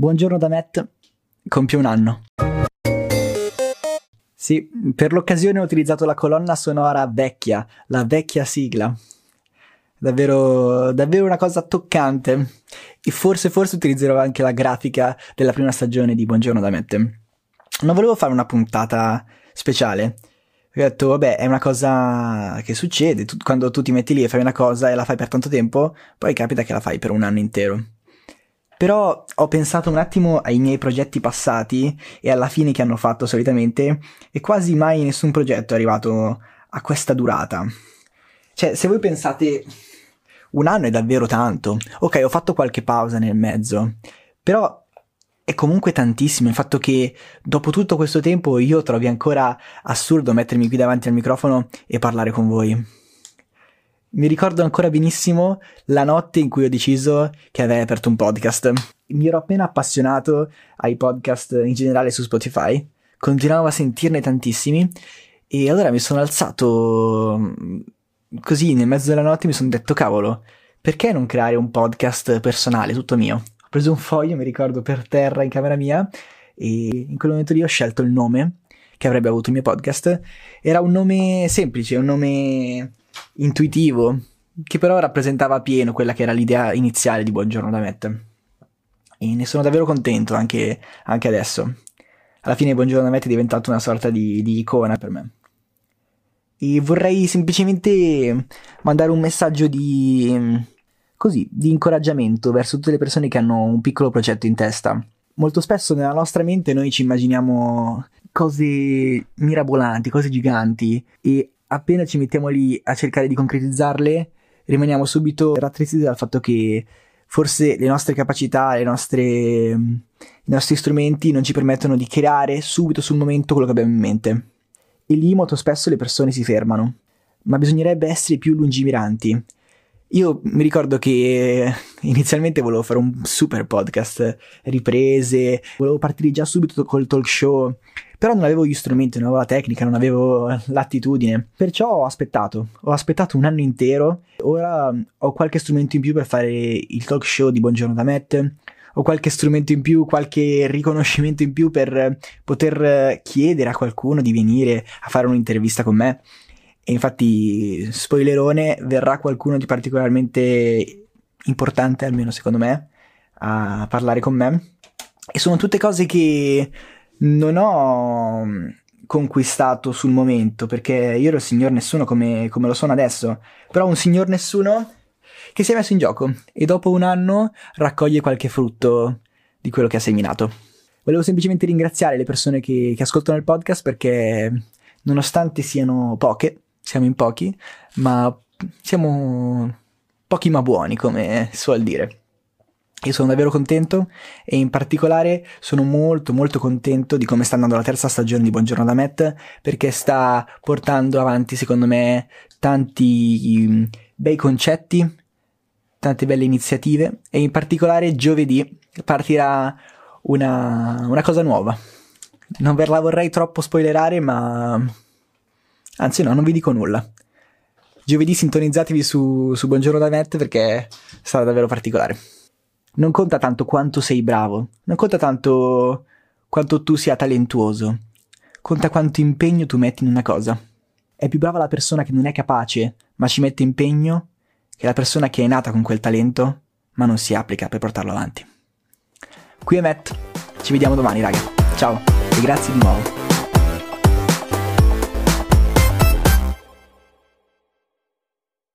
Buongiorno da Matt, compie un anno. Sì, per l'occasione ho utilizzato la colonna sonora vecchia, la vecchia sigla. Davvero, davvero una cosa toccante. E forse, forse utilizzerò anche la grafica della prima stagione di Buongiorno da Matt. Non volevo fare una puntata speciale. Ho detto, vabbè, è una cosa che succede. Tu, quando tu ti metti lì e fai una cosa e la fai per tanto tempo, poi capita che la fai per un anno intero. Però ho pensato un attimo ai miei progetti passati e alla fine che hanno fatto solitamente e quasi mai nessun progetto è arrivato a questa durata. Cioè, se voi pensate un anno è davvero tanto. Ok, ho fatto qualche pausa nel mezzo, però è comunque tantissimo il fatto che dopo tutto questo tempo io trovi ancora assurdo mettermi qui davanti al microfono e parlare con voi. Mi ricordo ancora benissimo la notte in cui ho deciso che avrei aperto un podcast. Mi ero appena appassionato ai podcast in generale su Spotify, continuavo a sentirne tantissimi e allora mi sono alzato mm, così nel mezzo della notte mi sono detto cavolo, perché non creare un podcast personale tutto mio? Ho preso un foglio, mi ricordo, per terra in camera mia e in quel momento lì ho scelto il nome che avrebbe avuto il mio podcast. Era un nome semplice, un nome intuitivo, che però rappresentava pieno quella che era l'idea iniziale di Buongiorno da Matt. E ne sono davvero contento anche, anche adesso. Alla fine Buongiorno da Matt è diventato una sorta di, di icona per me. E vorrei semplicemente mandare un messaggio di così, di incoraggiamento verso tutte le persone che hanno un piccolo progetto in testa. Molto spesso nella nostra mente noi ci immaginiamo cose mirabolanti, cose giganti e appena ci mettiamo lì a cercare di concretizzarle, rimaniamo subito rattristiti dal fatto che forse le nostre capacità, le nostre, i nostri strumenti non ci permettono di creare subito sul momento quello che abbiamo in mente. E lì molto spesso le persone si fermano. Ma bisognerebbe essere più lungimiranti. Io mi ricordo che inizialmente volevo fare un super podcast, riprese, volevo partire già subito col talk show, però non avevo gli strumenti, non avevo la tecnica, non avevo l'attitudine. Perciò ho aspettato, ho aspettato un anno intero. Ora ho qualche strumento in più per fare il talk show di Buongiorno da Matt. Ho qualche strumento in più, qualche riconoscimento in più per poter chiedere a qualcuno di venire a fare un'intervista con me. E infatti, spoilerone, verrà qualcuno di particolarmente importante, almeno secondo me, a parlare con me. E sono tutte cose che non ho mm, conquistato sul momento, perché io ero il signor nessuno come, come lo sono adesso, però un signor nessuno che si è messo in gioco e dopo un anno raccoglie qualche frutto di quello che ha seminato. Volevo semplicemente ringraziare le persone che, che ascoltano il podcast perché nonostante siano poche, siamo in pochi, ma siamo pochi ma buoni, come suol dire. Io sono davvero contento e in particolare sono molto molto contento di come sta andando la terza stagione di Buongiorno da Matt perché sta portando avanti secondo me tanti mm, bei concetti, tante belle iniziative e in particolare giovedì partirà una, una cosa nuova. Non ve la vorrei troppo spoilerare ma anzi no, non vi dico nulla. Giovedì sintonizzatevi su, su Buongiorno da Matt perché sarà davvero particolare non conta tanto quanto sei bravo, non conta tanto quanto tu sia talentuoso, conta quanto impegno tu metti in una cosa. È più brava la persona che non è capace, ma ci mette impegno, che la persona che è nata con quel talento, ma non si applica per portarlo avanti. Qui è Matt, ci vediamo domani raga, ciao e grazie di nuovo.